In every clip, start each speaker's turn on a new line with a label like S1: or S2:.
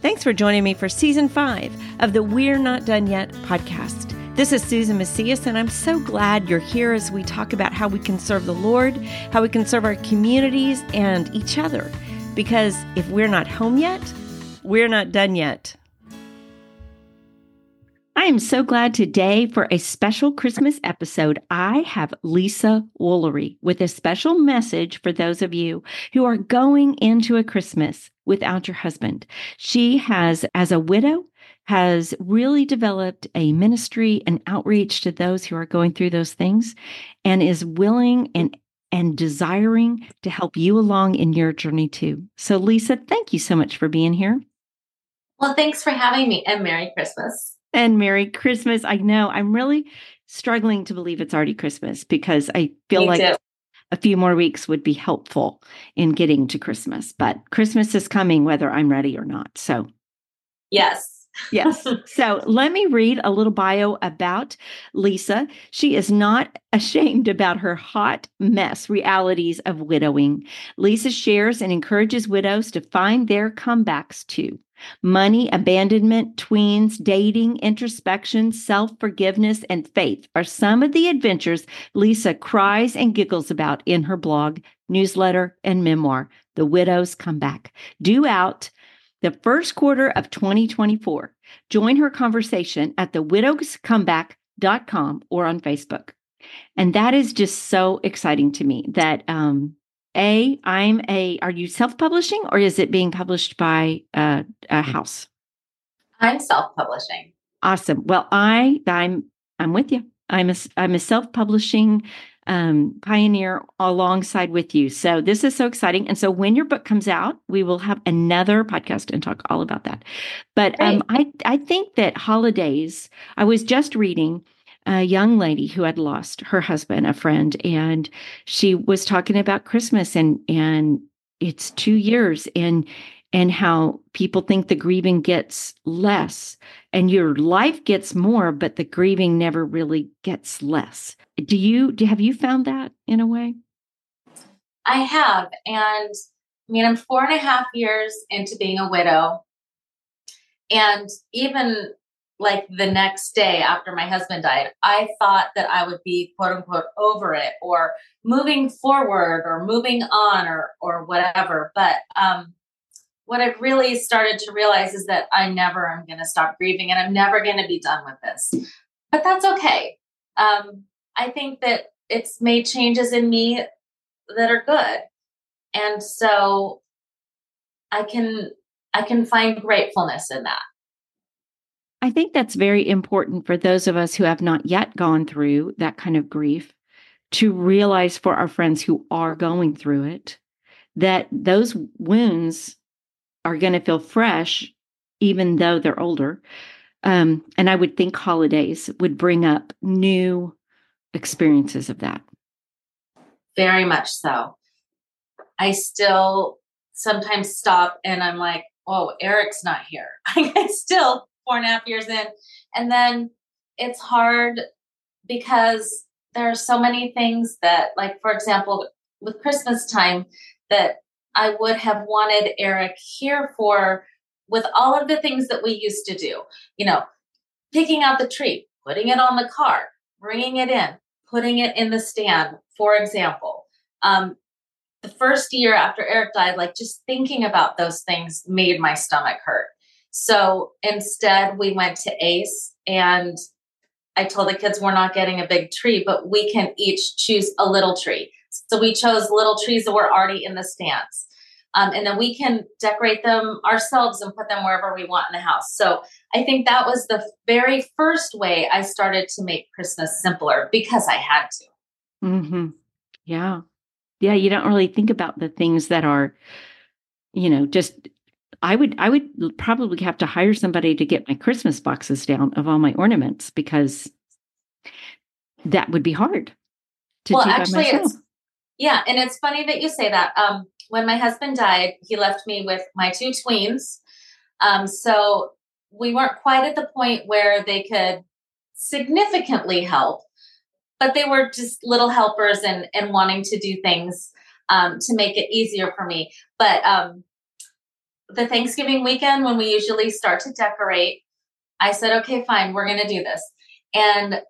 S1: Thanks for joining me for season five of the We're Not Done Yet podcast. This is Susan Macias, and I'm so glad you're here as we talk about how we can serve the Lord, how we can serve our communities and each other. Because if we're not home yet, we're not done yet. I am so glad today for a special Christmas episode. I have Lisa Woolery with a special message for those of you who are going into a Christmas without your husband. She has, as a widow, has really developed a ministry and outreach to those who are going through those things and is willing and and desiring to help you along in your journey too. So Lisa, thank you so much for being here.
S2: Well, thanks for having me and Merry Christmas
S1: and Merry Christmas. I know I'm really struggling to believe it's already Christmas because I feel Me like too. a few more weeks would be helpful in getting to Christmas. But Christmas is coming whether I'm ready or not. So,
S2: yes.
S1: yes. So let me read a little bio about Lisa. She is not ashamed about her hot mess realities of widowing. Lisa shares and encourages widows to find their comebacks too. Money, abandonment, tweens, dating, introspection, self forgiveness, and faith are some of the adventures Lisa cries and giggles about in her blog, newsletter, and memoir, The Widow's Comeback, due out the first quarter of 2024. Join her conversation at thewidowscomeback.com or on Facebook. And that is just so exciting to me that um, a, I'm a, are you self publishing or is it being published by a, a house?
S2: I'm self publishing.
S1: Awesome. Well, I, I'm, I'm with you. I'm a, I'm a self publishing um, pioneer alongside with you. So this is so exciting. And so when your book comes out, we will have another podcast and talk all about that. But um, I, I think that holidays, I was just reading a young lady who had lost her husband, a friend, and she was talking about Christmas and and it's two years and and how people think the grieving gets less and your life gets more, but the grieving never really gets less. Do you do have you found that in a way?
S2: I have. And I mean, I'm four and a half years into being a widow. And even like the next day after my husband died, I thought that I would be quote unquote over it or moving forward or moving on or or whatever. But um, what I've really started to realize is that I never am going to stop grieving and I'm never going to be done with this. But that's okay. Um, I think that it's made changes in me that are good, and so I can I can find gratefulness in that.
S1: I think that's very important for those of us who have not yet gone through that kind of grief to realize for our friends who are going through it that those wounds are going to feel fresh even though they're older. Um, and I would think holidays would bring up new experiences of that.
S2: Very much so. I still sometimes stop and I'm like, oh, Eric's not here. I still four and a half years in. And then it's hard because there are so many things that, like, for example, with Christmas time, that I would have wanted Eric here for with all of the things that we used to do. You know, picking out the tree, putting it on the car, bringing it in, putting it in the stand, for example. Um, the first year after Eric died, like just thinking about those things made my stomach hurt. So instead, we went to ACE and I told the kids we're not getting a big tree, but we can each choose a little tree. So we chose little trees that were already in the stands. Um, and then we can decorate them ourselves and put them wherever we want in the house. So I think that was the very first way I started to make Christmas simpler because I had to.
S1: Mm-hmm. Yeah. Yeah. You don't really think about the things that are, you know, just I would I would probably have to hire somebody to get my Christmas boxes down of all my ornaments because that would be hard
S2: to well, do actually, by myself. Yeah, and it's funny that you say that. Um, when my husband died, he left me with my two tweens. Um, so we weren't quite at the point where they could significantly help, but they were just little helpers and and wanting to do things um, to make it easier for me. But um, the Thanksgiving weekend when we usually start to decorate, I said, okay, fine, we're going to do this. And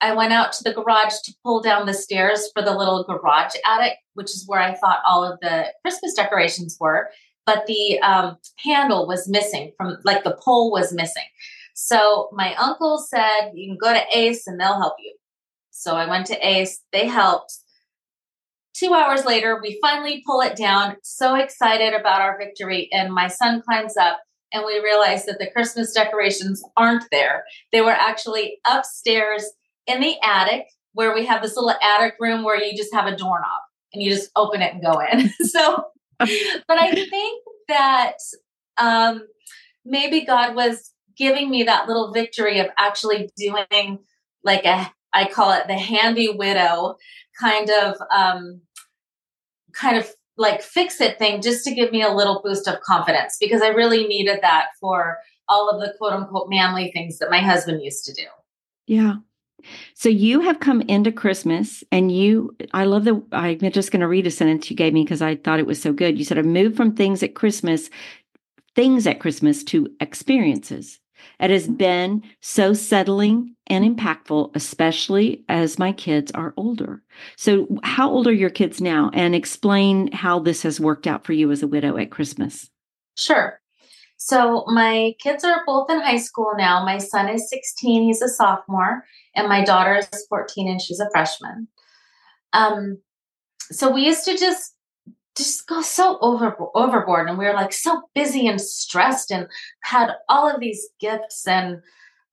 S2: I went out to the garage to pull down the stairs for the little garage attic, which is where I thought all of the Christmas decorations were. But the um, handle was missing from, like the pole was missing. So my uncle said, You can go to Ace and they'll help you. So I went to Ace, they helped. Two hours later, we finally pull it down. So excited about our victory. And my son climbs up and we realize that the Christmas decorations aren't there. They were actually upstairs in the attic where we have this little attic room where you just have a doorknob and you just open it and go in. so, but I think that um, maybe God was giving me that little victory of actually doing like a, I call it the handy widow kind of, um, kind of like fix it thing just to give me a little boost of confidence because I really needed that for all of the quote unquote manly things that my husband used to do.
S1: Yeah. So you have come into Christmas and you, I love the, I'm just going to read a sentence you gave me because I thought it was so good. You said, I moved from things at Christmas, things at Christmas to experiences. It has been so settling and impactful, especially as my kids are older. So, how old are your kids now? And explain how this has worked out for you as a widow at Christmas.
S2: Sure. So, my kids are both in high school now. My son is 16, he's a sophomore, and my daughter is 14 and she's a freshman. Um, so, we used to just just go so over overboard and we were like so busy and stressed and had all of these gifts and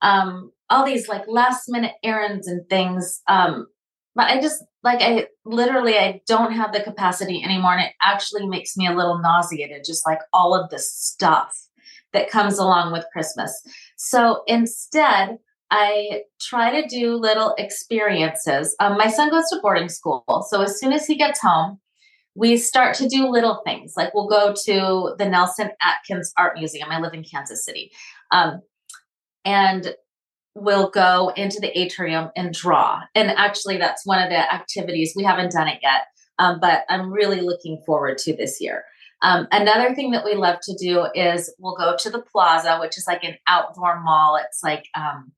S2: um all these like last minute errands and things um but i just like i literally i don't have the capacity anymore and it actually makes me a little nauseated just like all of the stuff that comes along with christmas so instead I try to do little experiences. Um, my son goes to boarding school. So as soon as he gets home, we start to do little things like we'll go to the Nelson Atkins Art Museum. I live in Kansas City. Um, and we'll go into the atrium and draw. And actually, that's one of the activities. We haven't done it yet, um, but I'm really looking forward to this year. Um, another thing that we love to do is we'll go to the plaza, which is like an outdoor mall. It's like um,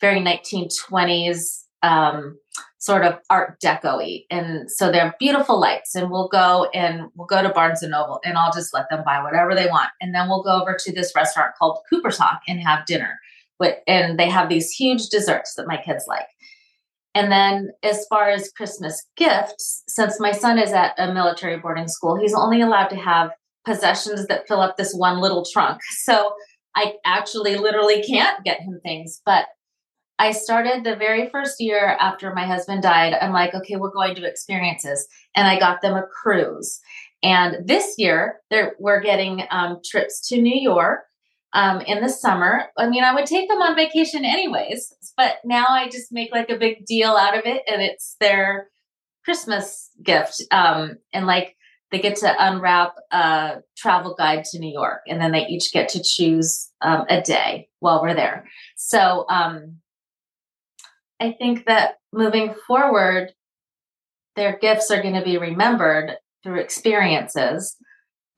S2: very 1920s um, sort of art deco-y. And so they're beautiful lights. And we'll go and we'll go to Barnes and Noble and I'll just let them buy whatever they want. And then we'll go over to this restaurant called Cooper's Hawk and have dinner. But and they have these huge desserts that my kids like. And then as far as Christmas gifts, since my son is at a military boarding school, he's only allowed to have possessions that fill up this one little trunk. So I actually literally can't get him things, but I started the very first year after my husband died. I'm like, okay, we're going to experiences. And I got them a cruise. And this year, we're getting um, trips to New York um, in the summer. I mean, I would take them on vacation anyways, but now I just make like a big deal out of it. And it's their Christmas gift. Um, and like, they get to unwrap a travel guide to New York, and then they each get to choose um, a day while we're there. So, um, I think that moving forward, their gifts are going to be remembered through experiences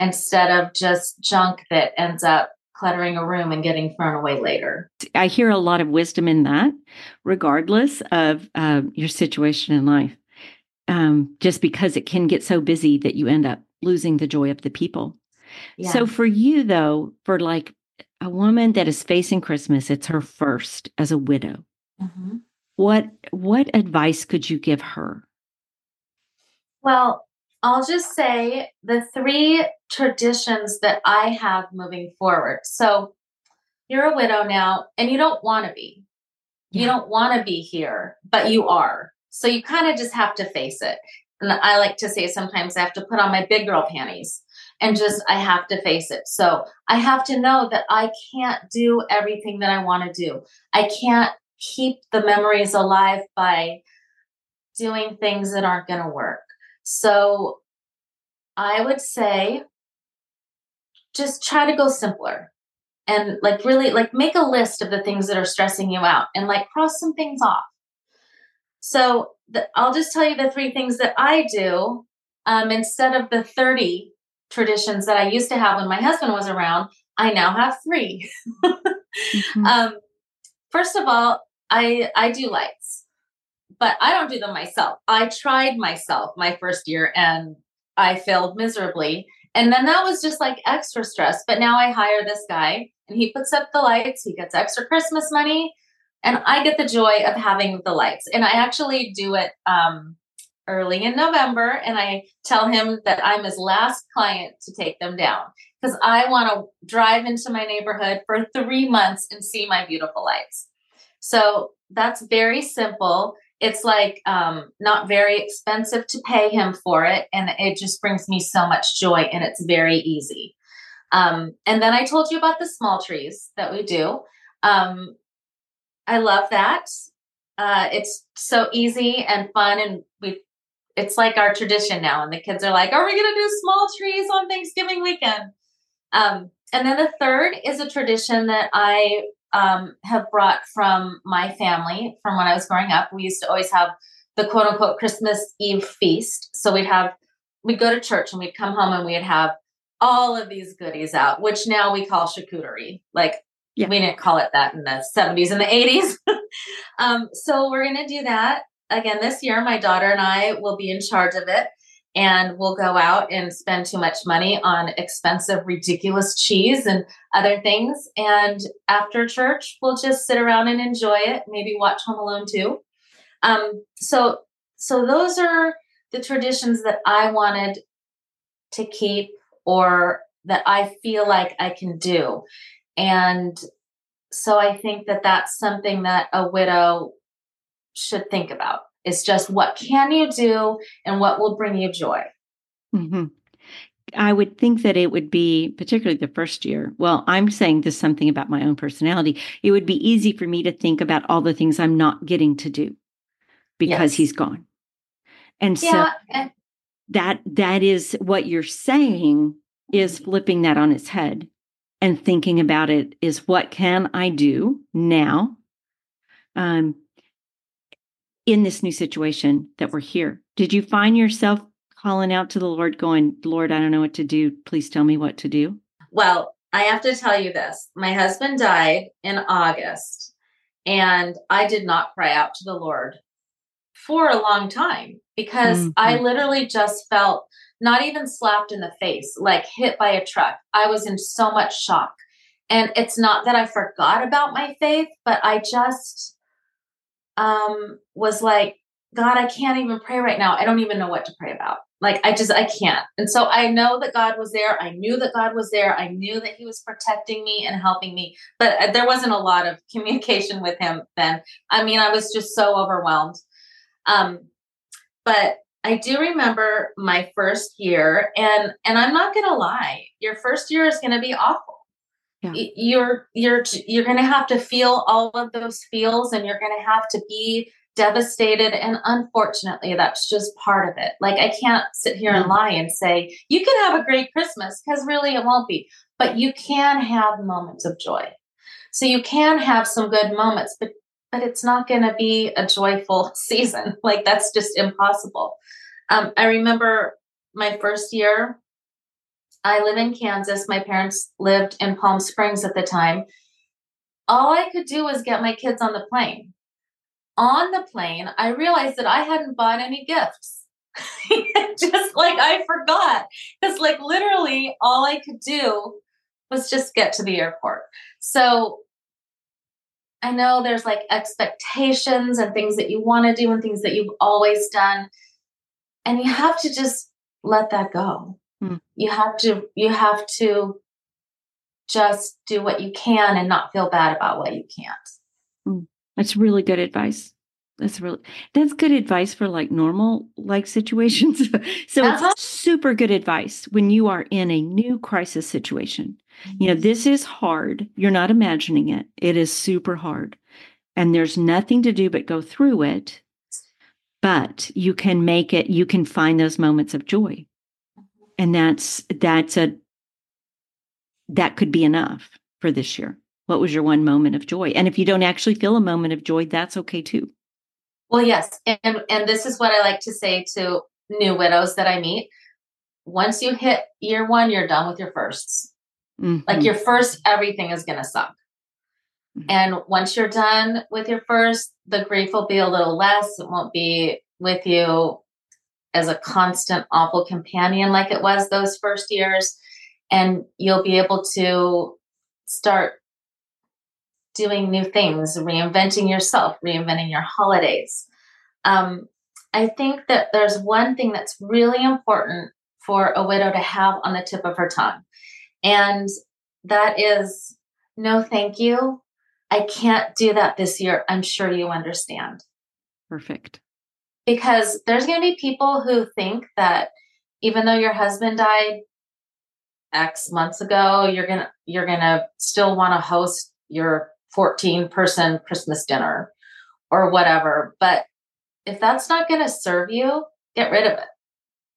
S2: instead of just junk that ends up cluttering a room and getting thrown away later.
S1: I hear a lot of wisdom in that, regardless of uh, your situation in life. Um, just because it can get so busy that you end up losing the joy of the people. Yeah. So, for you, though, for like a woman that is facing Christmas, it's her first as a widow. Mm-hmm what what advice could you give her
S2: well i'll just say the three traditions that i have moving forward so you're a widow now and you don't want to be yeah. you don't want to be here but you are so you kind of just have to face it and i like to say sometimes i have to put on my big girl panties and just I have to face it. So I have to know that I can't do everything that I want to do. I can't keep the memories alive by doing things that aren't going to work. So I would say just try to go simpler and like really like make a list of the things that are stressing you out and like cross some things off. So the, I'll just tell you the three things that I do um, instead of the 30 traditions that I used to have when my husband was around, I now have 3 mm-hmm. um, first of all, I I do lights, but I don't do them myself. I tried myself my first year and I failed miserably. And then that was just like extra stress. But now I hire this guy and he puts up the lights, he gets extra Christmas money, and I get the joy of having the lights. And I actually do it um, early in November and I tell him that I'm his last client to take them down because I want to drive into my neighborhood for three months and see my beautiful lights. So that's very simple. It's like um, not very expensive to pay him for it. And it just brings me so much joy and it's very easy. Um, and then I told you about the small trees that we do. Um, I love that. Uh, it's so easy and fun, and we it's like our tradition now. And the kids are like, "Are we going to do small trees on Thanksgiving weekend?" Um, and then the third is a tradition that I um, have brought from my family from when I was growing up. We used to always have the quote unquote Christmas Eve feast. So we'd have we'd go to church and we'd come home and we'd have all of these goodies out, which now we call charcuterie. Like yeah. we didn't call it that in the 70s and the 80s. um, so we're gonna do that again this year. My daughter and I will be in charge of it and we'll go out and spend too much money on expensive, ridiculous cheese and other things. And after church, we'll just sit around and enjoy it, maybe watch Home Alone too. Um, so, so those are the traditions that I wanted to keep or that I feel like I can do. And so I think that that's something that a widow should think about it's just what can you do and what will bring you joy.
S1: Mm-hmm. I would think that it would be, particularly the first year. Well, I'm saying this something about my own personality. It would be easy for me to think about all the things I'm not getting to do because yes. he's gone. And yeah, so and- that that is what you're saying is flipping that on its head and thinking about it is what can I do now? Um, in this new situation that we're here. Did you find yourself calling out to the Lord, going, Lord, I don't know what to do. Please tell me what to do?
S2: Well, I have to tell you this. My husband died in August, and I did not cry out to the Lord for a long time because mm-hmm. I literally just felt not even slapped in the face, like hit by a truck. I was in so much shock. And it's not that I forgot about my faith, but I just um, was like, God, I can't even pray right now. I don't even know what to pray about. Like, I just, I can't. And so I know that God was there. I knew that God was there. I knew that He was protecting me and helping me. But uh, there wasn't a lot of communication with Him then. I mean, I was just so overwhelmed. Um, but I do remember my first year, and and I'm not gonna lie, your first year is gonna be awful yeah. you're you're you're going to have to feel all of those feels and you're going to have to be devastated and unfortunately that's just part of it. Like i can't sit here and mm-hmm. lie and say you can have a great christmas because really it won't be. But you can have moments of joy. So you can have some good moments but but it's not going to be a joyful season. Like that's just impossible. Um, i remember my first year I live in Kansas. My parents lived in Palm Springs at the time. All I could do was get my kids on the plane. On the plane, I realized that I hadn't bought any gifts. just like I forgot. Because, like, literally, all I could do was just get to the airport. So, I know there's like expectations and things that you want to do and things that you've always done. And you have to just let that go. Mm. You have to you have to just do what you can and not feel bad about what you can't.
S1: Mm. That's really good advice. That's really that's good advice for like normal like situations. so uh-huh. it's super good advice when you are in a new crisis situation. You know, this is hard. You're not imagining it. It is super hard. And there's nothing to do but go through it. But you can make it, you can find those moments of joy and that's that's a that could be enough for this year what was your one moment of joy and if you don't actually feel a moment of joy that's okay too
S2: well yes and and this is what i like to say to new widows that i meet once you hit year one, you're done with your firsts.
S1: Mhm.
S2: Like your first, everything is going to suck.
S1: Mhm.
S2: And once you're done with your first, the grief will be a little less. It won't be with you as a constant, awful companion like it was those first years. And you'll be able to start doing new things, reinventing yourself, reinventing your holidays. Um, I think that there's one thing that's really important for a widow to have on the tip of her tongue, and that is no, thank you. I can't do that this year. I'm sure you understand.
S1: Perfect.
S2: Because there's going to be people who think that even though your husband died X months ago, you're going to you're going to still want to host your 14 person Christmas dinner or whatever. But if that's not going to serve you, get rid of it.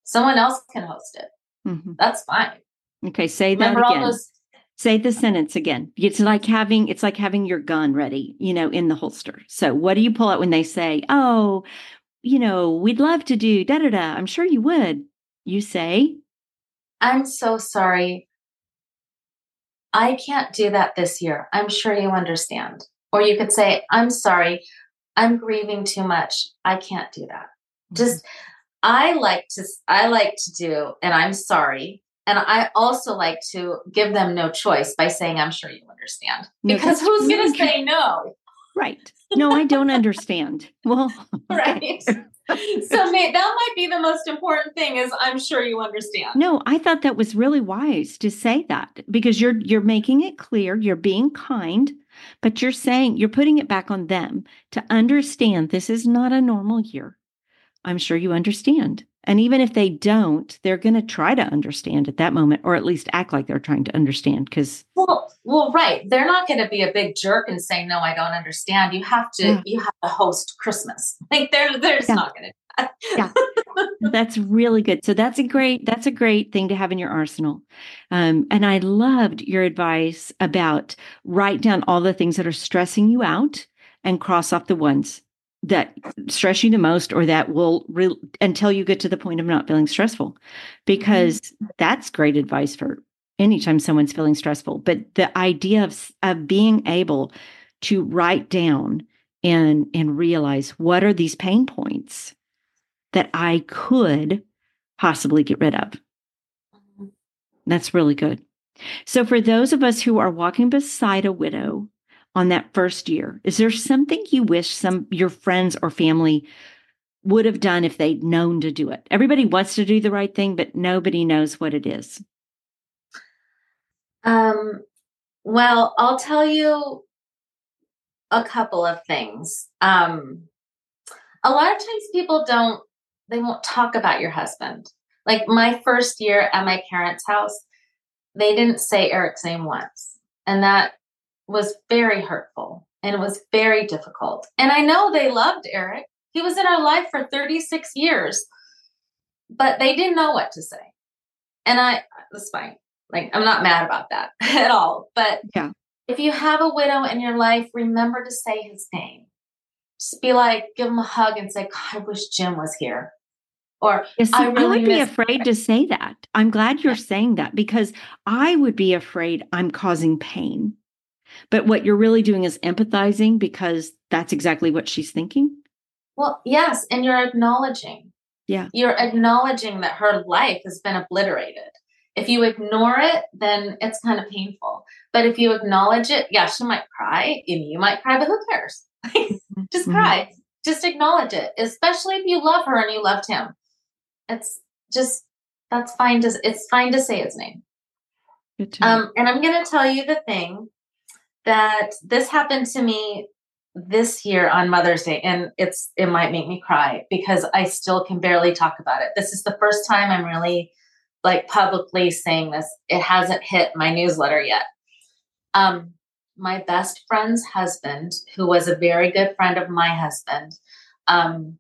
S2: Someone else can host it.
S1: Mhm.
S2: That's fine.
S1: Okay, say that
S2: Remember
S1: again.
S2: those
S1: Say the sentence again. It's like having it's like having your gun ready, you know, in the holster. So what do you pull out when they say, "Oh, you know, we'd love to do da da da." I'm sure you would. You say,
S2: I'm so sorry. I can't do that this year. I'm sure you understand. Or you could say, I'm sorry. I'm grieving too much. I can't do that. Mm-hmm. Just I like to I like to do and I'm sorry. And I also like to give them no choice by saying I'm sure you understand.
S1: No,
S2: Because who's going to say no?
S1: right. No, I don't understand. Well,
S2: Right. so may, that might be the most important thing is I'm sure you understand.
S1: No, I thought that was really wise to say that because you're you're making it clear, you're being kind, but you're saying you're putting it back on them to understand this is not a normal year. I'm sure you understand. And even if they don't, they're going to try to understand at that moment or at least act like they're trying to understand cuz
S2: Well, well, right. They're not going to be a big jerk and say, "No, I don't understand." You have to,
S1: Yeah.
S2: you have to host Christmas. Like they're, they're just
S1: Yeah.
S2: not going to.
S1: Yeah. that's really good. So that's a great that's a great thing to have in your arsenal. Um, and I loved your advice about write down all the things that are stressing you out and cross off the ones that stress you the most or that will re- until you get to the point of not feeling stressful because mm-hmm. that's great advice for anytime someone's feeling stressful but the idea of of being able to write down and and realize what are these pain points that I could possibly get rid of. Mm-hmm. That's really good. So, for those of us who are walking beside a widow on that first year, is there something you wish some your friends or family would have done if they'd known to do it? Everybody wants to do the right thing, but nobody knows what it is.
S2: Um, well, I'll tell you a couple of things. Um, a lot of times people don't, they won't talk about your husband. Like my first year at my parents' house, they didn't say Eric's name once. And that was very hurtful and it was very difficult. And I know they loved Eric. He was in our life for 36 years, but they didn't know what to say. And I, that's fine. Like, I'm not mad about that at all. But
S1: Yeah.
S2: if you have a widow in your life, remember to say his name. Just be like, give him a hug and say, God, I wish Jim was here. Or
S1: Yes,
S2: I
S1: I,
S2: really
S1: would be afraid to say that. I'm glad you're saying that because I would be afraid I'm causing pain. But what you're really doing is empathizing because that's exactly what she's thinking.
S2: Well, yes, and you're acknowledging.
S1: Yeah.
S2: You're acknowledging that her life has been obliterated. If you ignore it, then it's kind of painful. But if you acknowledge it, yeah, she might cry, and you might cry, but who cares? Just
S1: Mhm.
S2: cry. Just acknowledge it, especially if you love her and you loved him. It's just that's fine to it's fine to say his name. Um, and I'm going to tell you the thing that this happened to me this year on Mother's Day, and it's it might make me cry because I still can barely talk about it. This is the first time I'm really like publicly saying this. It hasn't hit my newsletter yet. Um, my best friend's husband, who was a very good friend of my husband, um,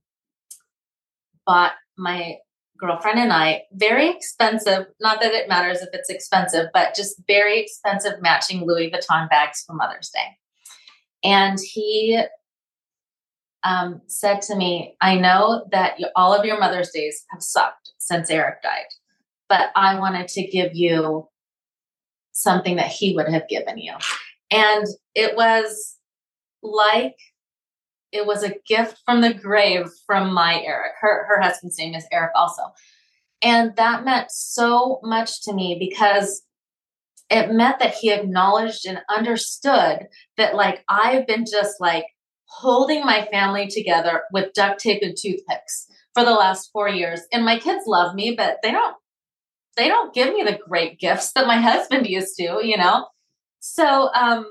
S2: bought my girlfriend and I very expensive, not that it matters if it's expensive, but just very expensive matching Louis Vuitton bags for Mother's Day. And he um, said to me, I know that you, all of your Mother's Days have sucked since Eric died. but I wanted to give you something that he would have given you. And it was like it was a gift from the grave from my Eric. Her her husband's name is Eric also. And that meant so much to me because it meant that he acknowledged and understood that like I've been just like holding my family together with duct tape and toothpicks for the last 4 years. And my kids love me, but they don't they don't give me the great gifts that my husband used to, you know? So um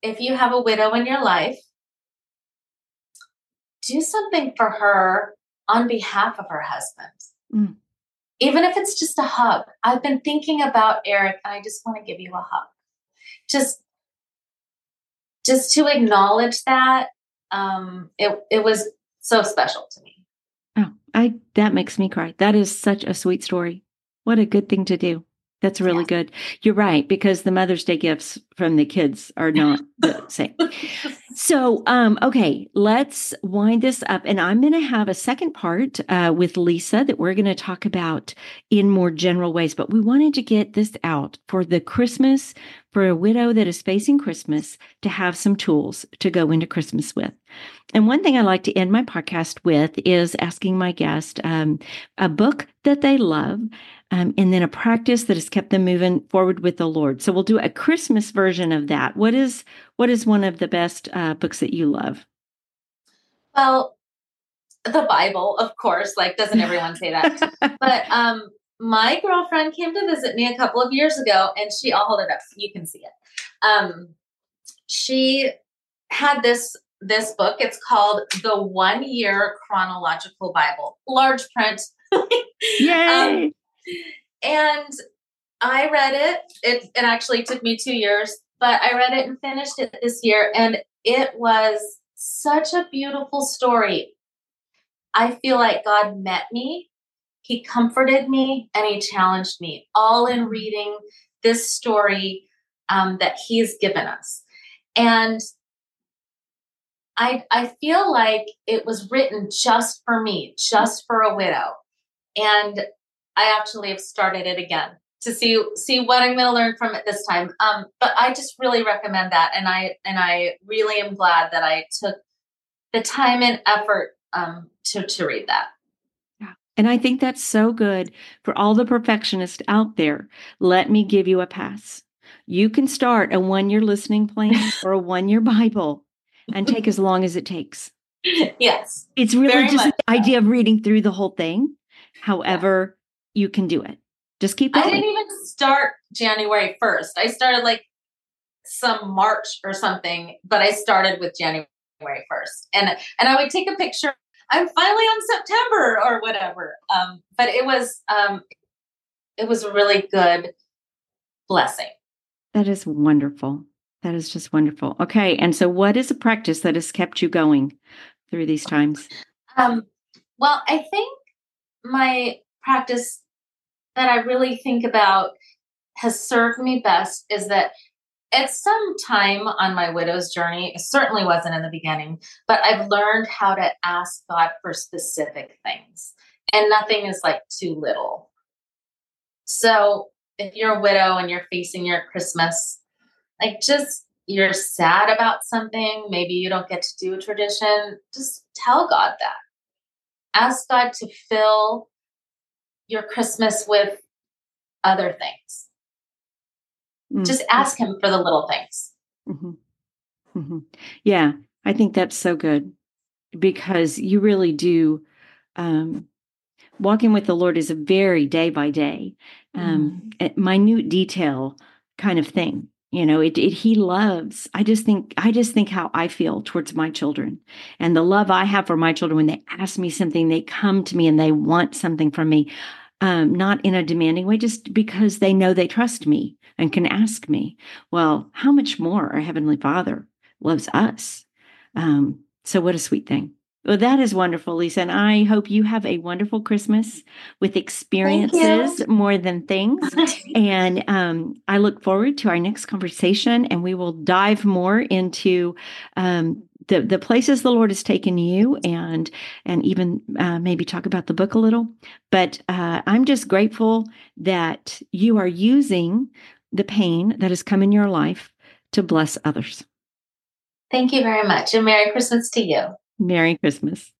S2: if you have a widow in your life, do something for her on behalf of her husband. Mm. Even if it's just a hug. I've been thinking about Eric and I just want to give you a hug. Just just to acknowledge that um it it was so special to me.
S1: Oh, I that makes me cry. That is such a sweet story. What a good thing to do. That's really yeah. good. You're right because the Mother's Day gifts from the kids are not the same. So, um, okay, let's wind this up, and I'm going to have a second part uh, with Lisa that we're going to talk about in more general ways. But we wanted to get this out for the Christmas for a widow that is facing Christmas to have some tools to go into Christmas with. And one thing I like to end my podcast with is asking my guest um, a book that they love um, and then a practice that has kept them moving forward with the Lord. So we'll do a Christmas version of that. What is what is one of the best uh, books that you love?
S2: Well, the Bible, of course. Like, doesn't everyone say that? but um, my girlfriend came to visit me a couple of years ago, and she, I'll hold it up so you can see it. Um, she had this this book. It's called The One Year Chronological Bible, large print.
S1: Yay! Um,
S2: and I read it. It it actually took me two years, but I read it and finished it this year, and it was such a beautiful story. I feel like God met me, He comforted me, and He challenged me, all in reading this story um, that He's given us. And I, I feel like it was written just for me, just for a widow. And I actually have started it again to see see what I'm going to learn from it this time. Um, but I just really recommend that, and I and I really am glad that I took the time and effort um, to to read that.
S1: Yeah, and I think that's so good for all the perfectionists out there. Let me give you a pass. You can start a one year listening plan or a one year Bible and take as long as it takes.
S2: Yes.
S1: It's really just the so. idea of reading through the whole thing. However, you can do it. Just keep going.
S2: I didn't even start January 1st. I started like some March or something, but I started with January 1st. And and I would take a picture. I'm finally on September or whatever. Um, but it was um it was a really good blessing.
S1: That is wonderful. That is just wonderful. Okay. And so what is a practice that has kept you going through these times?
S2: Um, well, I think my practice that I really think about has served me best is that at some time on my widow's journey, it certainly wasn't in the beginning, but I've learned how to ask God for specific things. And nothing is like too little. So if you're a widow and you're facing your Christmas, like just you're sad about something, maybe you don't get to do a tradition, just tell God that. Ask God to fill your Christmas with other things. Mm-hmm. Just ask Him for the little things.
S1: Mm-hmm. Mm-hmm. Yeah, I think that's so good because you really do. Um, walking with the Lord is a very day by day, um, mm-hmm. minute detail kind of thing you know it, it, he loves i just think i just think how i feel towards my children. And the love i have for my children when they ask me something they come to me and they want something from me um, not in a demanding way just because they know they trust me and can ask me well how much more our heavenly father loves us? Um, so what a sweet thing well, that is wonderful, Lisa. And I hope you have a wonderful Christmas with experiences more than things. and um, I look forward to our next conversation, and we will dive more into um, the the places the Lord has taken you, and and even uh, maybe talk about the book a little. But uh, I'm just grateful that you are using the pain that has come in your life to bless others.
S2: Thank you very much, and Merry Christmas to you.
S1: Merry Christmas.